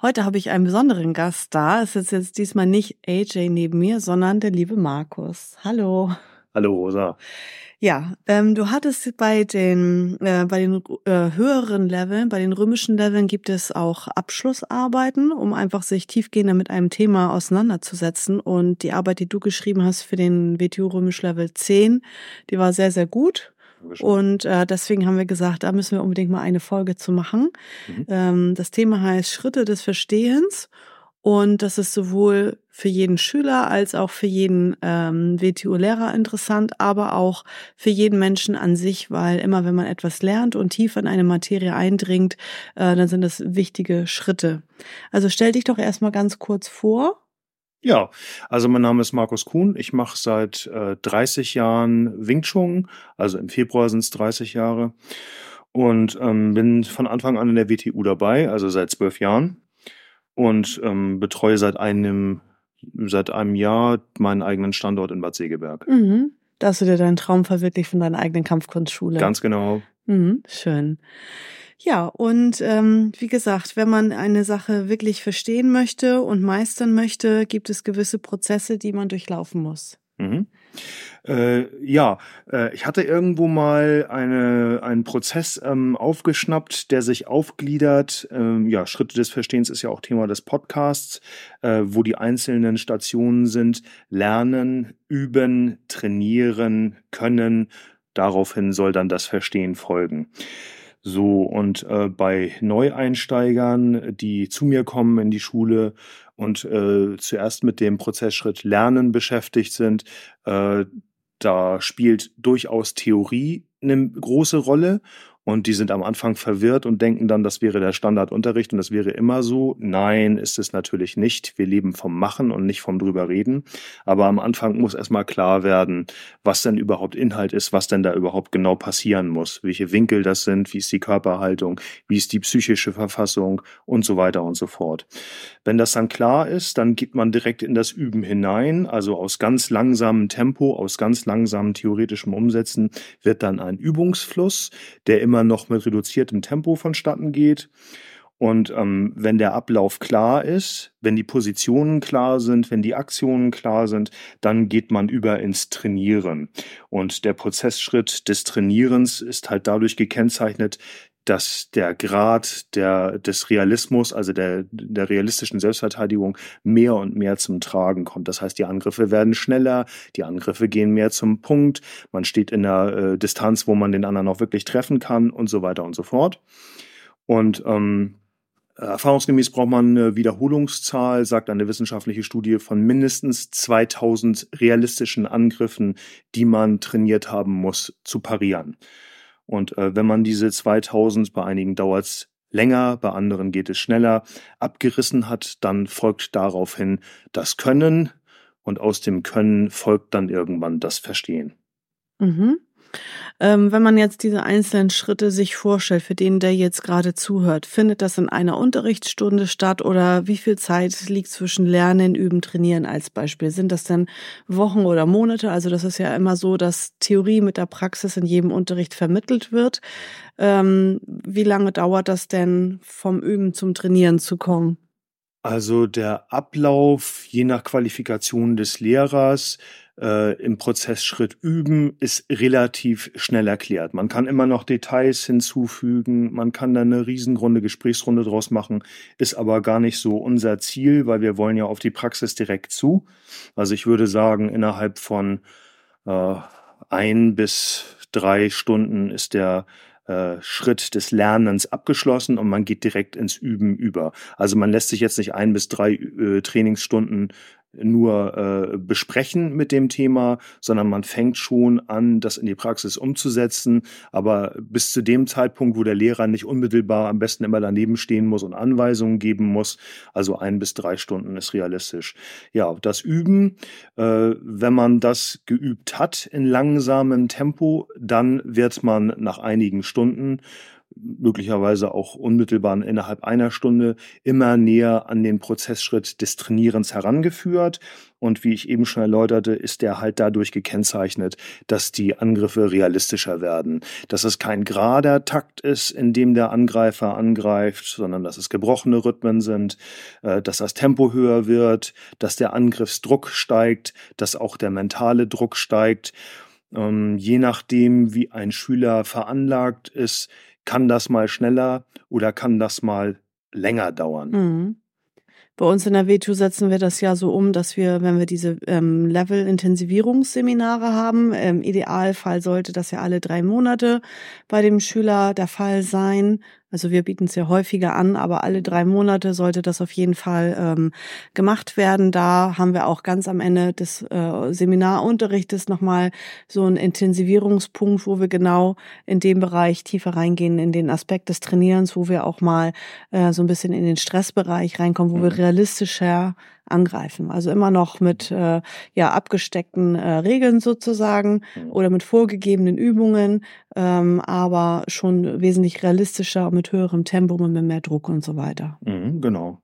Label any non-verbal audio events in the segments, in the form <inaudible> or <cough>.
Heute habe ich einen besonderen Gast da. Es ist jetzt diesmal nicht AJ neben mir, sondern der liebe Markus. Hallo. Hallo Rosa. Ja, ähm, du hattest bei den äh, bei den äh, höheren Leveln, bei den römischen Leveln gibt es auch Abschlussarbeiten, um einfach sich tiefgehender mit einem Thema auseinanderzusetzen. Und die Arbeit, die du geschrieben hast für den WTU Römisch Level 10, die war sehr, sehr gut. Und äh, deswegen haben wir gesagt, da müssen wir unbedingt mal eine Folge zu machen. Mhm. Ähm, das Thema heißt Schritte des Verstehens. Und das ist sowohl für jeden Schüler als auch für jeden ähm, WTU-Lehrer interessant, aber auch für jeden Menschen an sich, weil immer wenn man etwas lernt und tiefer in eine Materie eindringt, äh, dann sind das wichtige Schritte. Also stell dich doch erstmal ganz kurz vor. Ja, also mein Name ist Markus Kuhn. Ich mache seit äh, 30 Jahren Wing Chun, also im Februar sind es 30 Jahre und ähm, bin von Anfang an in der WTU dabei, also seit zwölf Jahren und ähm, betreue seit einem seit einem Jahr meinen eigenen Standort in Bad Segeberg. Mhm. Da hast du dir deinen Traum verwirklicht von deiner eigenen Kampfkunstschule. Ganz genau. Mhm, schön. Ja, und ähm, wie gesagt, wenn man eine Sache wirklich verstehen möchte und meistern möchte, gibt es gewisse Prozesse, die man durchlaufen muss. Mhm. Äh, ja, äh, ich hatte irgendwo mal eine, einen Prozess ähm, aufgeschnappt, der sich aufgliedert. Ähm, ja, Schritte des Verstehens ist ja auch Thema des Podcasts, äh, wo die einzelnen Stationen sind. Lernen, üben, trainieren, können. Daraufhin soll dann das Verstehen folgen. So, und äh, bei Neueinsteigern, die zu mir kommen in die Schule und äh, zuerst mit dem Prozessschritt Lernen beschäftigt sind, äh, da spielt durchaus Theorie eine große Rolle und die sind am Anfang verwirrt und denken dann, das wäre der Standardunterricht und das wäre immer so. Nein, ist es natürlich nicht. Wir leben vom Machen und nicht vom drüber reden. Aber am Anfang muss erstmal klar werden, was denn überhaupt Inhalt ist, was denn da überhaupt genau passieren muss, welche Winkel das sind, wie ist die Körperhaltung, wie ist die psychische Verfassung und so weiter und so fort. Wenn das dann klar ist, dann geht man direkt in das Üben hinein, also aus ganz langsamem Tempo, aus ganz langsamem theoretischem Umsetzen wird dann ein Übungsfluss, der immer immer noch mit reduziertem Tempo vonstatten geht. Und ähm, wenn der Ablauf klar ist, wenn die Positionen klar sind, wenn die Aktionen klar sind, dann geht man über ins Trainieren. Und der Prozessschritt des Trainierens ist halt dadurch gekennzeichnet, dass der Grad der, des Realismus, also der, der realistischen Selbstverteidigung, mehr und mehr zum Tragen kommt. Das heißt, die Angriffe werden schneller, die Angriffe gehen mehr zum Punkt, man steht in einer äh, Distanz, wo man den anderen auch wirklich treffen kann und so weiter und so fort. Und ähm, Erfahrungsgemäß braucht man eine Wiederholungszahl, sagt eine wissenschaftliche Studie, von mindestens 2000 realistischen Angriffen, die man trainiert haben muss, zu parieren. Und äh, wenn man diese 2000, bei einigen dauert es länger, bei anderen geht es schneller, abgerissen hat, dann folgt daraufhin das Können und aus dem Können folgt dann irgendwann das Verstehen. Mhm. Ähm, wenn man jetzt diese einzelnen Schritte sich vorstellt, für den, der jetzt gerade zuhört, findet das in einer Unterrichtsstunde statt oder wie viel Zeit liegt zwischen Lernen, Üben, Trainieren als Beispiel? Sind das dann Wochen oder Monate? Also das ist ja immer so, dass Theorie mit der Praxis in jedem Unterricht vermittelt wird. Ähm, wie lange dauert das denn vom Üben zum Trainieren zu kommen? Also der Ablauf je nach Qualifikation des Lehrers äh, im Prozessschritt üben, ist relativ schnell erklärt. Man kann immer noch Details hinzufügen, man kann da eine riesengroße Gesprächsrunde draus machen, ist aber gar nicht so unser Ziel, weil wir wollen ja auf die Praxis direkt zu. Also ich würde sagen, innerhalb von äh, ein bis drei Stunden ist der Schritt des Lernens abgeschlossen und man geht direkt ins Üben über. Also man lässt sich jetzt nicht ein bis drei äh, Trainingsstunden nur äh, besprechen mit dem Thema, sondern man fängt schon an, das in die Praxis umzusetzen. Aber bis zu dem Zeitpunkt, wo der Lehrer nicht unmittelbar am besten immer daneben stehen muss und Anweisungen geben muss, also ein bis drei Stunden ist realistisch. Ja, das Üben, äh, wenn man das geübt hat in langsamem Tempo, dann wird man nach einigen Stunden möglicherweise auch unmittelbar innerhalb einer Stunde immer näher an den Prozessschritt des Trainierens herangeführt. Und wie ich eben schon erläuterte, ist der halt dadurch gekennzeichnet, dass die Angriffe realistischer werden. Dass es kein gerader Takt ist, in dem der Angreifer angreift, sondern dass es gebrochene Rhythmen sind, äh, dass das Tempo höher wird, dass der Angriffsdruck steigt, dass auch der mentale Druck steigt. Ähm, je nachdem, wie ein Schüler veranlagt ist, kann das mal schneller oder kann das mal länger dauern. Mhm. Bei uns in der WTU setzen wir das ja so um, dass wir, wenn wir diese ähm, Level-Intensivierungsseminare haben, im Idealfall sollte das ja alle drei Monate bei dem Schüler der Fall sein. Also wir bieten es ja häufiger an, aber alle drei Monate sollte das auf jeden Fall ähm, gemacht werden. Da haben wir auch ganz am Ende des äh, Seminarunterrichtes nochmal so einen Intensivierungspunkt, wo wir genau in dem Bereich tiefer reingehen, in den Aspekt des Trainierens, wo wir auch mal äh, so ein bisschen in den Stressbereich reinkommen, wo wir mhm. realistischer angreifen. Also immer noch mit äh, ja abgesteckten äh, Regeln sozusagen mhm. oder mit vorgegebenen Übungen, ähm, aber schon wesentlich realistischer, mit höherem Tempo, mit mehr Druck und so weiter. Mhm, genau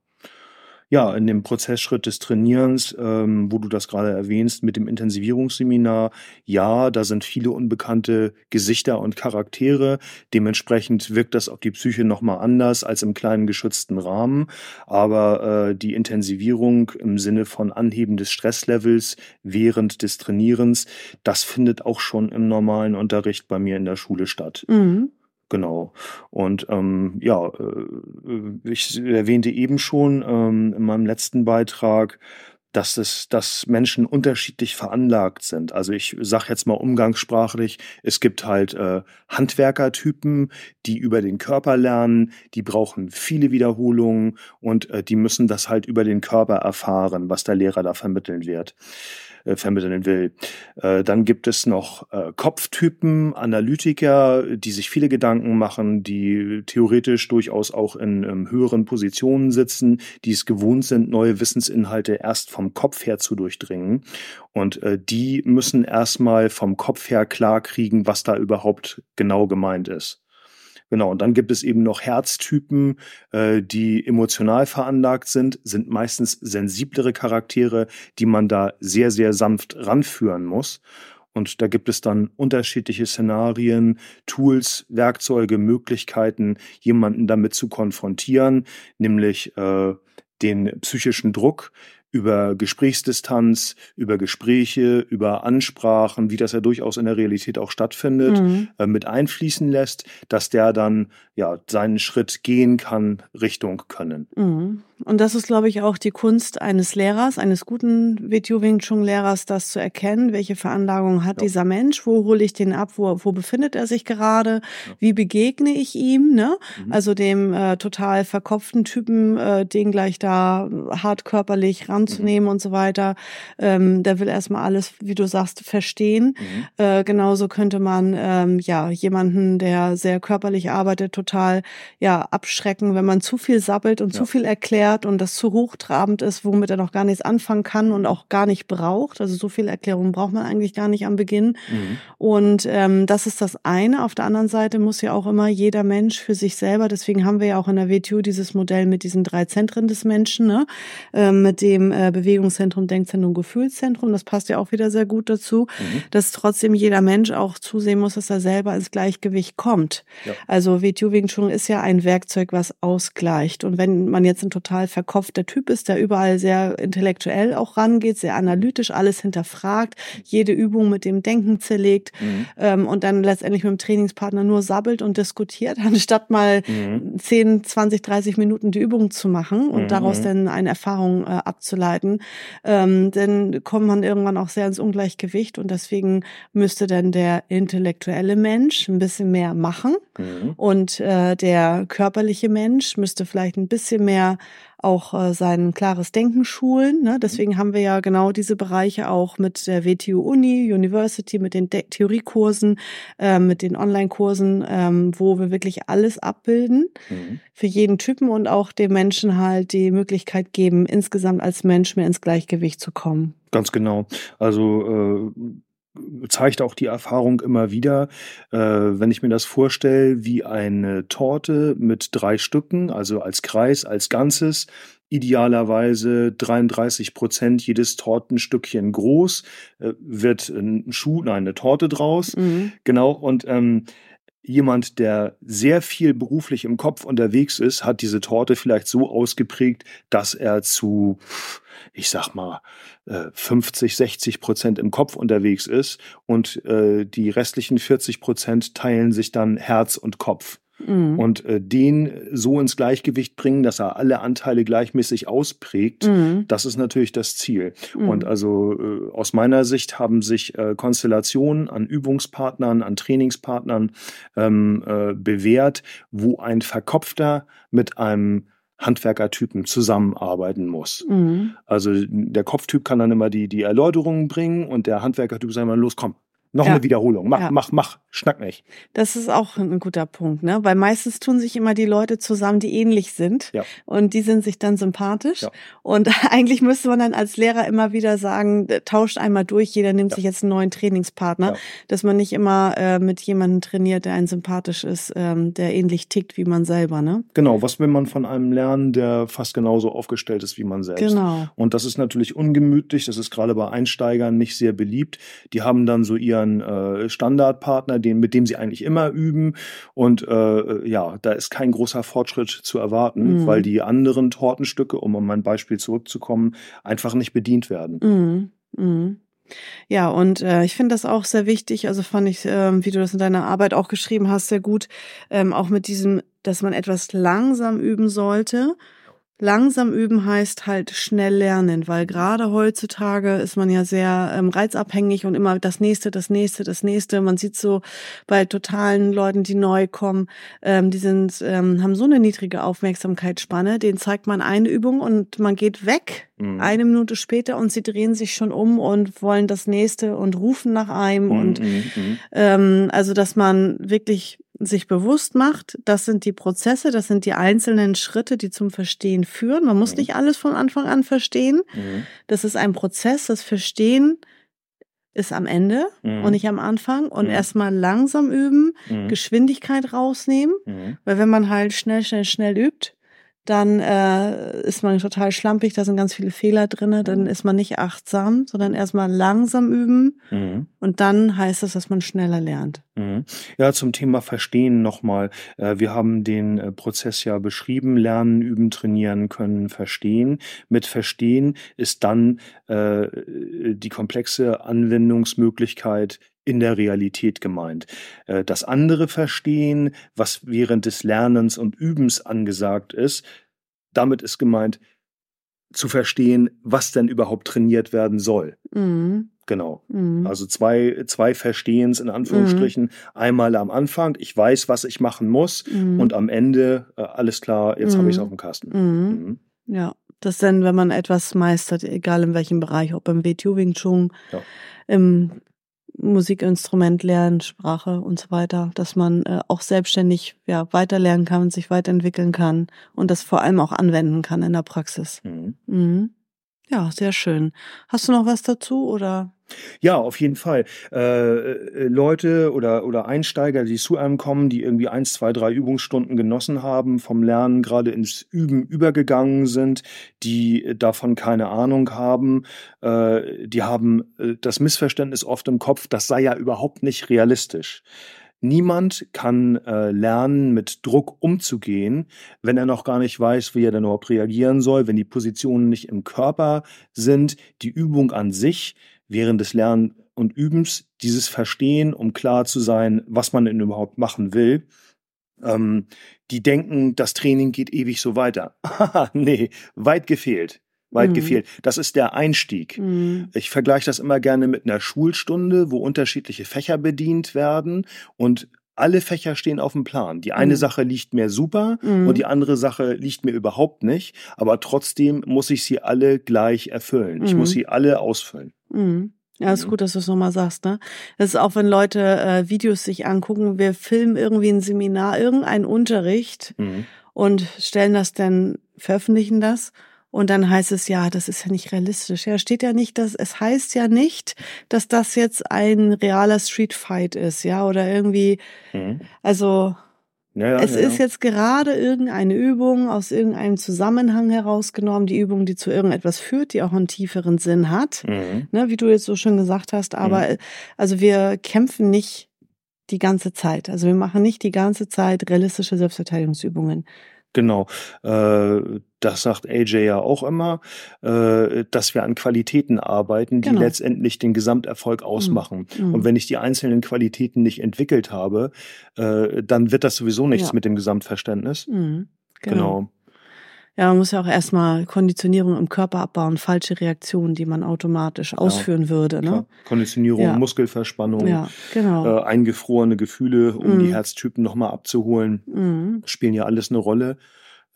ja, in dem Prozessschritt des Trainierens, ähm, wo du das gerade erwähnst, mit dem Intensivierungsseminar, ja, da sind viele unbekannte Gesichter und Charaktere. Dementsprechend wirkt das auf die Psyche nochmal anders als im kleinen geschützten Rahmen. Aber äh, die Intensivierung im Sinne von Anheben des Stresslevels während des Trainierens, das findet auch schon im normalen Unterricht bei mir in der Schule statt. Mhm. Genau. Und ähm, ja, äh, ich erwähnte eben schon ähm, in meinem letzten Beitrag, dass es, dass Menschen unterschiedlich veranlagt sind. Also ich sage jetzt mal umgangssprachlich, es gibt halt äh, Handwerkertypen, die über den Körper lernen, die brauchen viele Wiederholungen und äh, die müssen das halt über den Körper erfahren, was der Lehrer da vermitteln wird äh, vermitteln will. Äh, dann gibt es noch äh, Kopftypen, Analytiker, die sich viele Gedanken machen, die theoretisch durchaus auch in ähm, höheren Positionen sitzen, die es gewohnt sind, neue Wissensinhalte erst vom Kopf her zu durchdringen. Und äh, die müssen erstmal vom Kopf her klar kriegen, was da überhaupt genau gemeint ist. Genau, und dann gibt es eben noch Herztypen, äh, die emotional veranlagt sind, sind meistens sensiblere Charaktere, die man da sehr, sehr sanft ranführen muss. Und da gibt es dann unterschiedliche Szenarien, Tools, Werkzeuge, Möglichkeiten, jemanden damit zu konfrontieren, nämlich äh, den psychischen Druck, über Gesprächsdistanz, über Gespräche, über Ansprachen, wie das ja durchaus in der Realität auch stattfindet, mhm. äh, mit einfließen lässt, dass der dann ja seinen Schritt gehen kann Richtung Können. Mhm. Und das ist, glaube ich, auch die Kunst eines Lehrers, eines guten WTO Wing Chun Lehrers, das zu erkennen, welche Veranlagung hat ja. dieser Mensch, wo hole ich den ab, wo, wo befindet er sich gerade, ja. wie begegne ich ihm, ne? Mhm. Also dem äh, total verkopften Typen, äh, den gleich da hart körperlich ranzunehmen mhm. und so weiter. Ähm, der will erstmal alles, wie du sagst, verstehen. Mhm. Äh, genauso könnte man ähm, ja jemanden, der sehr körperlich arbeitet, total ja abschrecken, wenn man zu viel sabbelt und ja. zu viel erklärt und das zu hochtrabend ist, womit er noch gar nichts anfangen kann und auch gar nicht braucht. Also so viel Erklärung braucht man eigentlich gar nicht am Beginn. Mhm. Und ähm, das ist das eine. Auf der anderen Seite muss ja auch immer jeder Mensch für sich selber, deswegen haben wir ja auch in der WTU dieses Modell mit diesen drei Zentren des Menschen, ne? Ähm, mit dem äh, Bewegungszentrum, Denkzentrum, Gefühlszentrum. Das passt ja auch wieder sehr gut dazu, mhm. dass trotzdem jeder Mensch auch zusehen muss, dass er selber ins Gleichgewicht kommt. Ja. Also WTU Wing Chun ist ja ein Werkzeug, was ausgleicht. Und wenn man jetzt ein total verkopfter Typ ist, der überall sehr intellektuell auch rangeht, sehr analytisch alles hinterfragt, jede Übung mit dem Denken zerlegt mhm. ähm, und dann letztendlich mit dem Trainingspartner nur sabbelt und diskutiert, <laughs> anstatt mal mhm. 10, 20, 30 Minuten die Übung zu machen und mhm. daraus dann eine Erfahrung äh, abzuleiten. Ähm, dann kommt man irgendwann auch sehr ins Ungleichgewicht und deswegen müsste dann der intellektuelle Mensch ein bisschen mehr machen mhm. und äh, der körperliche Mensch müsste vielleicht ein bisschen mehr auch äh, sein klares Denken schulen. Ne? Deswegen haben wir ja genau diese Bereiche auch mit der WTU Uni, University, mit den De Theoriekursen, äh, mit den Online-Kursen, ähm, wo wir wirklich alles abbilden mhm. für jeden Typen und auch dem Menschen halt die Möglichkeit geben, insgesamt als Mensch mehr ins Gleichgewicht zu kommen. Ganz genau. Also äh zeigt auch die Erfahrung immer wieder, äh, wenn ich mir das vorstelle, wie eine Torte mit drei Stücken, also als Kreis, als Ganzes, idealerweise 33 Prozent jedes Tortenstückchen groß, äh, wird ein Schuh, nein, eine Torte draus. Mhm. Genau, und ähm, jemand, der sehr viel beruflich im Kopf unterwegs ist, hat diese Torte vielleicht so ausgeprägt, dass er zu, ich sag mal, 50, äh, 60 Prozent im Kopf unterwegs ist und äh, die restlichen 40 Prozent teilen sich dann Herz und Kopf. Mhm. Und äh, den so ins Gleichgewicht bringen, dass er alle Anteile gleichmäßig ausprägt, mhm. das ist natürlich das Ziel. Mhm. Und also äh, aus meiner Sicht haben sich äh, Konstellationen an Übungspartnern, an Trainingspartnern ähm, äh, bewährt, wo ein Verkopfter mit einem Handwerkertypen zusammenarbeiten muss. Mhm. Also der Kopftyp kann dann immer die, die Erläuterungen bringen und der Handwerkertyp sagt immer, los, komm, noch ja. eine Wiederholung. Mach, ja. mach, mach, schnack nicht. Das ist auch ein guter Punkt, ne? Weil meistens tun sich immer die Leute zusammen, die ähnlich sind. Ja. Und die sind sich dann sympathisch. Ja. Und <laughs> eigentlich müsste man dann als Lehrer immer wieder sagen, tauscht einmal durch, jeder nimmt ja. sich jetzt einen neuen Trainingspartner, dass man nicht immer äh, mit jemandem trainiert, der einen sympathisch ist, ähm, der ähnlich tickt wie man selber, ne? Genau, was will man von einem lernen, der fast genauso aufgestellt ist wie man selbst? Genau. Und das ist natürlich ungemütlich, das ist gerade bei Einsteigern nicht sehr beliebt. Die haben dann so ihren ihren äh, Standardpartner, den, mit dem sie eigentlich immer üben. Und äh, ja, da ist kein großer Fortschritt zu erwarten, mhm. weil die anderen Tortenstücke, um um mein Beispiel zurückzukommen, einfach nicht bedient werden. Mhm. Mhm. Ja, und äh, ich finde das auch sehr wichtig. Also fand ich, äh, wie du das in deiner Arbeit auch geschrieben hast, sehr gut. Ähm, auch mit diesem, dass man etwas langsam üben sollte Langsam üben heißt halt schnell lernen, weil gerade heutzutage ist man ja sehr ähm, reizabhängig und immer das nächste, das nächste, das nächste. Man sieht so bei totalen Leuten, die neu kommen, ähm, die sind ähm, haben so eine niedrige Aufmerksamkeitsspanne. Den zeigt man eine Übung und man geht weg mhm. eine Minute später und sie drehen sich schon um und wollen das nächste und rufen nach einem mhm. und mhm, mhm. ähm, also dass man wirklich sich bewusst macht, das sind die Prozesse, das sind die einzelnen Schritte, die zum Verstehen führen. Man muss mhm. nicht alles von Anfang an verstehen. Mhm. Das ist ein Prozess, das Verstehen ist am Ende mhm. und nicht am Anfang und mhm. erstmal langsam üben, mhm. Geschwindigkeit rausnehmen, mhm. weil wenn man halt schnell, schnell, schnell übt, dann äh, ist man total schlampig, da sind ganz viele Fehler drinne, dann mhm. ist man nicht achtsam, sondern erstmal langsam üben mhm. und dann heißt es, dass man schneller lernt. Mhm. Ja, zum Thema Verstehen nochmal. Äh, wir haben den äh, Prozess ja beschrieben, lernen, üben, trainieren können, verstehen. Mit Verstehen ist dann äh, die komplexe Anwendungsmöglichkeit in der Realität gemeint. Äh, das andere Verstehen, was während des Lernens und Übens angesagt ist, damit ist gemeint, zu verstehen, was denn überhaupt trainiert werden soll. Mhm. Genau. Mhm. Also zwei, zwei Verstehens in Anführungsstrichen. Mhm. Einmal am Anfang, ich weiß, was ich machen muss mhm. und am Ende, äh, alles klar, jetzt habe ich es mhm. auf dem Kasten. Mhm. Ja, das denn, wenn man etwas meistert, egal in welchem Bereich, ob im WTU Wing Chun, ja. im Musikinstrument lernen, Sprache und so weiter, dass man äh, auch selbstständig ja, weiterlernen kann und sich weiterentwickeln kann und das vor allem auch anwenden kann in der Praxis. Mhm. Mhm. Ja, sehr schön. Hast du noch was dazu oder? Ja, auf jeden Fall. Äh, äh, Leute oder, oder Einsteiger, die zu einem kommen, die irgendwie eins, zwei, drei Übungsstunden genossen haben, vom Lernen gerade ins Üben übergegangen sind, die davon keine Ahnung haben, äh, die haben äh, das Missverständnis oft im Kopf, das sei ja überhaupt nicht realistisch. Niemand kann äh, lernen, mit Druck umzugehen, wenn er noch gar nicht weiß, wie er denn überhaupt reagieren soll, wenn die Positionen nicht im Körper sind, die Übung an sich während des Lernens und Übens dieses Verstehen, um klar zu sein, was man denn überhaupt machen will. Ähm, die denken, das Training geht ewig so weiter. <laughs> nee, weit gefehlt. Weit mhm. gefehlt. Das ist der Einstieg. Mhm. Ich vergleiche das immer gerne mit einer Schulstunde, wo unterschiedliche Fächer bedient werden und alle Fächer stehen auf dem Plan. Die eine mhm. Sache liegt mir super mhm. und die andere Sache liegt mir überhaupt nicht. Aber trotzdem muss ich sie alle gleich erfüllen. Ich muss mhm. sie alle ausfüllen. Mhm. Ja, ist mhm. gut, dass du es nochmal sagst, ne? Das ist auch, wenn Leute äh, Videos sich angucken, wir filmen irgendwie ein Seminar, irgendeinen Unterricht mhm. und stellen das dann, veröffentlichen das und dann heißt es ja, das ist ja nicht realistisch. Ja, steht ja nicht, dass es heißt ja nicht, dass das jetzt ein realer Street Fight ist, ja, oder irgendwie, mhm. also ja, ja, es ja, ist jetzt gerade irgendeine Übung aus irgendeinem Zusammenhang herausgenommen, die Übung, die zu irgendetwas führt, die auch einen tieferen Sinn hat, mhm. ne, wie du jetzt so schön gesagt hast. Aber mhm. also wir kämpfen nicht die ganze Zeit. Also wir machen nicht die ganze Zeit realistische Selbstverteidigungsübungen. Genau. Äh, das sagt AJ ja auch immer, äh, dass wir an Qualitäten arbeiten, die genau. letztendlich den Gesamterfolg mhm. ausmachen. Mhm. Und wenn ich die einzelnen Qualitäten nicht entwickelt habe, äh, dann wird das sowieso nichts ja. mit dem Gesamtverständnis. Mhm. Genau. genau. Ja, man muss ja auch erstmal Konditionierung im Körper abbauen, falsche Reaktionen, die man automatisch ja, ausführen würde. Ne? Konditionierung, ja. Muskelverspannung, ja, genau. äh, eingefrorene Gefühle, um mhm. die Herztypen nochmal abzuholen, mhm. spielen ja alles eine Rolle.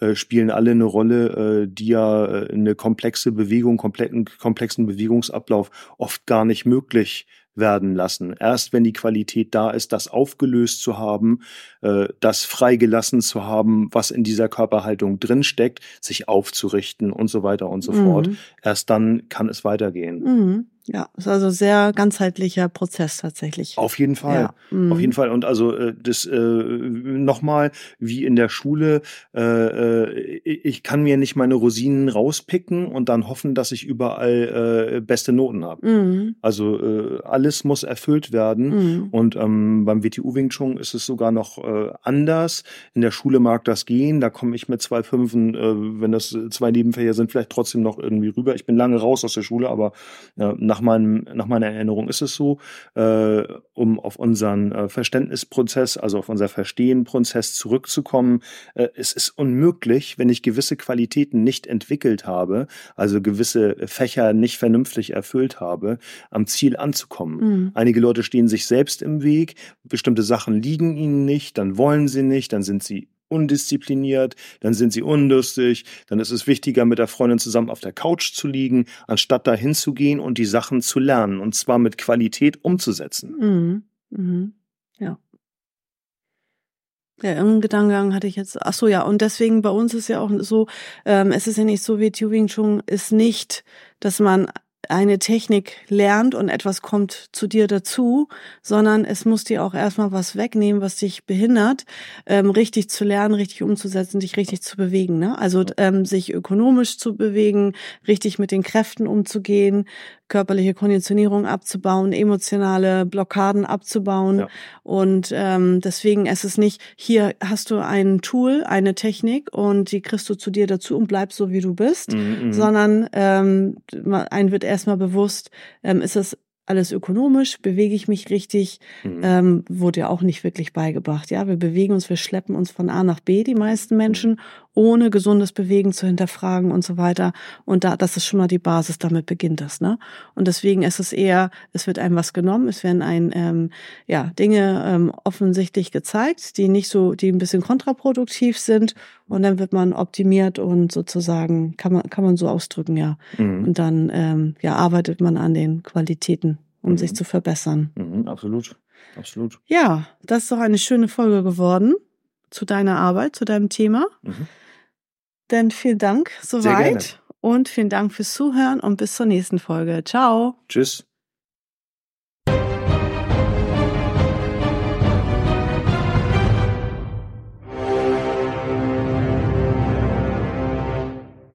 Äh, spielen alle eine Rolle, äh, die ja äh, eine komplexe Bewegung, kompletten, komplexen Bewegungsablauf oft gar nicht möglich werden lassen. Erst wenn die Qualität da ist, das aufgelöst zu haben, äh, das freigelassen zu haben, was in dieser Körperhaltung drinsteckt, sich aufzurichten und so weiter und so mhm. fort. Erst dann kann es weitergehen. Mhm. Ja, ist also sehr ganzheitlicher Prozess tatsächlich. Auf jeden Fall, ja. mhm. auf jeden Fall. Und also äh, das äh, nochmal wie in der Schule, äh, äh, ich kann mir nicht meine Rosinen rauspicken und dann hoffen, dass ich überall äh, beste Noten habe. Mhm. Also äh, alles muss erfüllt werden. Mhm. Und ähm, beim WTU Wing Chun ist es sogar noch äh, anders. In der Schule mag das gehen. Da komme ich mit zwei Fünfen, äh, wenn das zwei Nebenfächer sind, vielleicht trotzdem noch irgendwie rüber. Ich bin lange raus aus der Schule, aber äh, nach nach, meinem, nach meiner Erinnerung ist es so, äh, um auf unseren äh, Verständnisprozess, also auf unser Verstehenprozess zurückzukommen. Äh, es ist unmöglich, wenn ich gewisse Qualitäten nicht entwickelt habe, also gewisse Fächer nicht vernünftig erfüllt habe, am Ziel anzukommen. Mhm. Einige Leute stehen sich selbst im Weg, bestimmte Sachen liegen ihnen nicht, dann wollen sie nicht, dann sind sie undiszipliniert, dann sind sie unlustig, dann ist es wichtiger, mit der Freundin zusammen auf der Couch zu liegen, anstatt dahin zu gehen und die Sachen zu lernen und zwar mit Qualität umzusetzen. Mhm. Mhm. Ja. Ja, irgendeinen Gedankengang hatte ich jetzt. Ach so, ja. Und deswegen bei uns ist ja auch so, ähm, es ist ja nicht so wie Turing Chung ist nicht, dass man eine Technik lernt und etwas kommt zu dir dazu, sondern es muss dir auch erstmal was wegnehmen, was dich behindert, ähm, richtig zu lernen, richtig umzusetzen, dich richtig zu bewegen. Ne? Also ähm, sich ökonomisch zu bewegen, richtig mit den Kräften umzugehen, körperliche Konditionierung abzubauen, emotionale Blockaden abzubauen. Ja. Und ähm, deswegen ist es nicht, hier hast du ein Tool, eine Technik und die kriegst du zu dir dazu und bleibst so, wie du bist, mhm, mhm. sondern ähm, ein wird erstmal bewusst, ähm, ist es alles ökonomisch, bewege ich mich richtig, mhm. ähm, wurde ja auch nicht wirklich beigebracht. Ja, wir bewegen uns, wir schleppen uns von A nach B, die meisten mhm. Menschen, ohne gesundes Bewegen zu hinterfragen und so weiter. Und da, das ist schon mal die Basis, damit beginnt das, ne? Und deswegen ist es eher, es wird einem was genommen, es werden ein, ähm, ja, Dinge ähm, offensichtlich gezeigt, die nicht so, die ein bisschen kontraproduktiv sind. Und dann wird man optimiert und sozusagen, kann man, kann man so ausdrücken, ja. Mhm. Und dann, ähm, ja, arbeitet man an den Qualitäten, um mhm. sich zu verbessern. Mhm, absolut. Absolut. Ja, das ist doch eine schöne Folge geworden zu deiner Arbeit, zu deinem Thema. Mhm. Denn vielen Dank soweit und vielen Dank fürs Zuhören und bis zur nächsten Folge. Ciao. Tschüss.